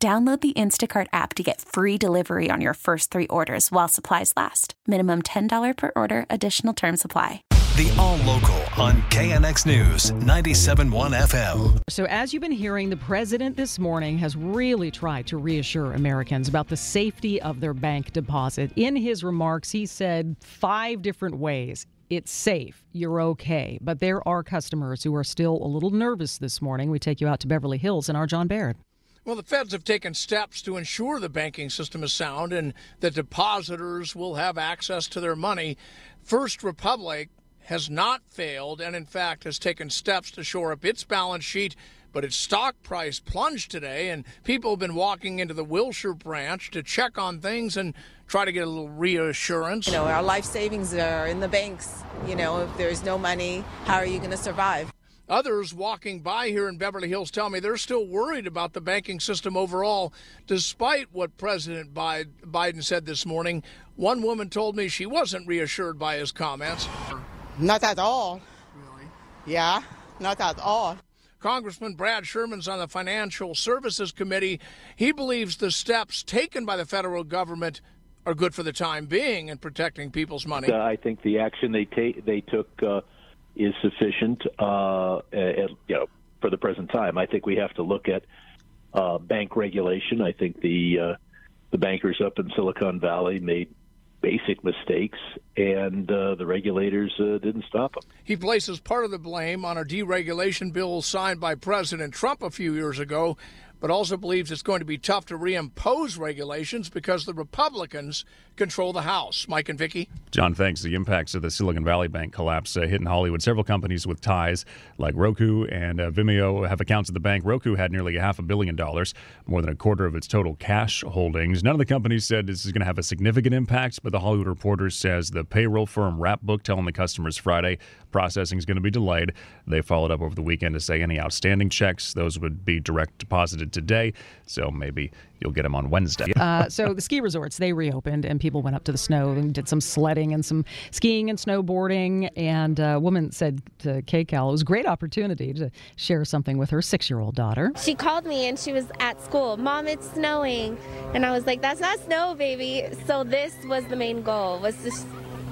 Download the Instacart app to get free delivery on your first three orders while supplies last. Minimum $10 per order, additional term supply. The All Local on KNX News 97.1 FM. So, as you've been hearing, the president this morning has really tried to reassure Americans about the safety of their bank deposit. In his remarks, he said five different ways it's safe, you're okay. But there are customers who are still a little nervous this morning. We take you out to Beverly Hills and our John Baird. Well, the feds have taken steps to ensure the banking system is sound and that depositors will have access to their money. First Republic has not failed and, in fact, has taken steps to shore up its balance sheet. But its stock price plunged today, and people have been walking into the Wilshire branch to check on things and try to get a little reassurance. You know, our life savings are in the banks. You know, if there's no money, how are you going to survive? Others walking by here in Beverly Hills tell me they're still worried about the banking system overall, despite what President Biden said this morning. One woman told me she wasn't reassured by his comments. Not at all. Really? Yeah, not at all. Congressman Brad Sherman's on the Financial Services Committee. He believes the steps taken by the federal government are good for the time being in protecting people's money. Uh, I think the action they take they took uh, is sufficient, uh, at, you know, for the present time. I think we have to look at uh, bank regulation. I think the uh, the bankers up in Silicon Valley made basic mistakes, and uh, the regulators uh, didn't stop them. He places part of the blame on a deregulation bill signed by President Trump a few years ago but also believes it's going to be tough to reimpose regulations because the Republicans control the House. Mike and Vicky. John, thanks. The impacts of the Silicon Valley Bank collapse uh, hit in Hollywood. Several companies with ties, like Roku and uh, Vimeo, have accounts at the bank. Roku had nearly a half a billion dollars, more than a quarter of its total cash holdings. None of the companies said this is going to have a significant impact, but the Hollywood Reporter says the payroll firm Wrapbook telling the customers Friday processing is going to be delayed. They followed up over the weekend to say any outstanding checks, those would be direct deposited today. So maybe you'll get them on Wednesday. uh, so the ski resorts they reopened and people went up to the snow and did some sledding and some skiing and snowboarding. And a woman said to KCAL it was a great opportunity to share something with her six-year-old daughter. She called me and she was at school. Mom, it's snowing, and I was like, "That's not snow, baby." So this was the main goal was to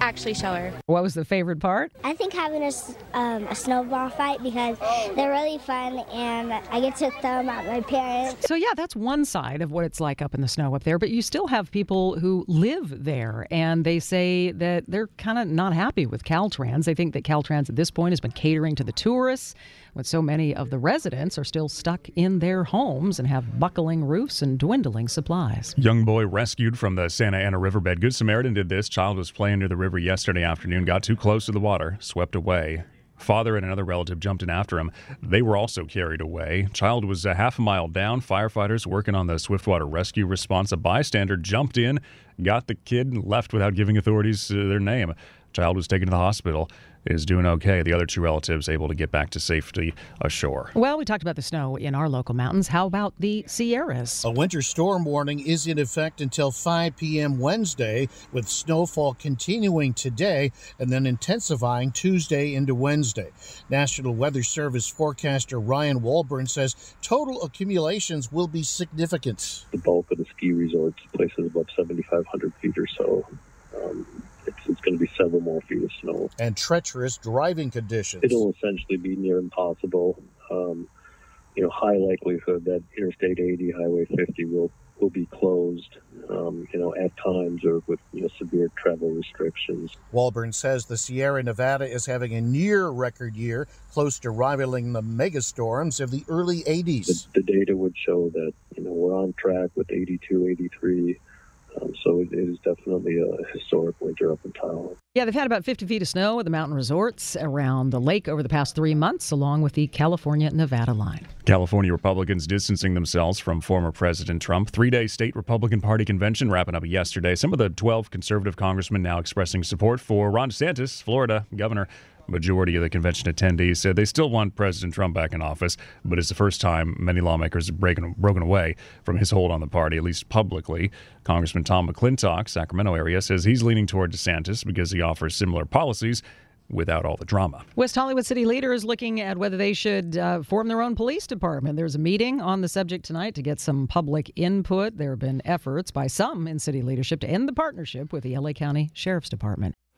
actually show her. What was the favorite part? I think having a, um, a snowball fight because they're really fun and I get to throw them at my parents. So, yeah, that's one side of what it's like up in the snow up there. But you still have people who live there and they say that they're kind of not happy with Caltrans. They think that Caltrans at this point has been catering to the tourists when so many of the residents are still stuck in their homes and have buckling roofs and dwindling supplies. Young boy rescued from the Santa Ana riverbed. Good Samaritan did this. Child was playing near the river yesterday afternoon, got too close to the water, swept away. Father and another relative jumped in after him. They were also carried away. Child was a half a mile down. Firefighters working on the swiftwater rescue response. A bystander jumped in, got the kid, and left without giving authorities uh, their name. Child was taken to the hospital is doing okay. The other two relatives able to get back to safety ashore. Well, we talked about the snow in our local mountains. How about the Sierras? A winter storm warning is in effect until 5 p.m. Wednesday, with snowfall continuing today and then intensifying Tuesday into Wednesday. National Weather Service forecaster Ryan Walburn says total accumulations will be significant. The bulk of the ski resorts, places above 7,500 feet or so, it's, it's going to be several more feet of snow. And treacherous driving conditions. It'll essentially be near impossible. Um, you know, high likelihood that Interstate 80, Highway 50 will will be closed, um, you know, at times or with you know severe travel restrictions. Walburn says the Sierra Nevada is having a near record year, close to rivaling the megastorms of the early 80s. The, the data would show that you know we're on track with 82, 83 Um, so it, it is definitely a historic winter up in Tahoe. Yeah, they've had about 50 feet of snow at the mountain resorts around the lake over the past three months, along with the California Nevada line. California Republicans distancing themselves from former President Trump. Three day state Republican Party convention wrapping up yesterday. Some of the 12 conservative congressmen now expressing support for Ron DeSantis, Florida governor. Majority of the convention attendees said they still want President Trump back in office, but it's the first time many lawmakers have broken, broken away from his hold on the party, at least publicly. Congressman Tom McClintock, Sacramento area, says he's leaning toward DeSantis because he offers similar policies without all the drama. West Hollywood city leaders looking at whether they should uh, form their own police department. There's a meeting on the subject tonight to get some public input. There have been efforts by some in city leadership to end the partnership with the LA County Sheriff's Department.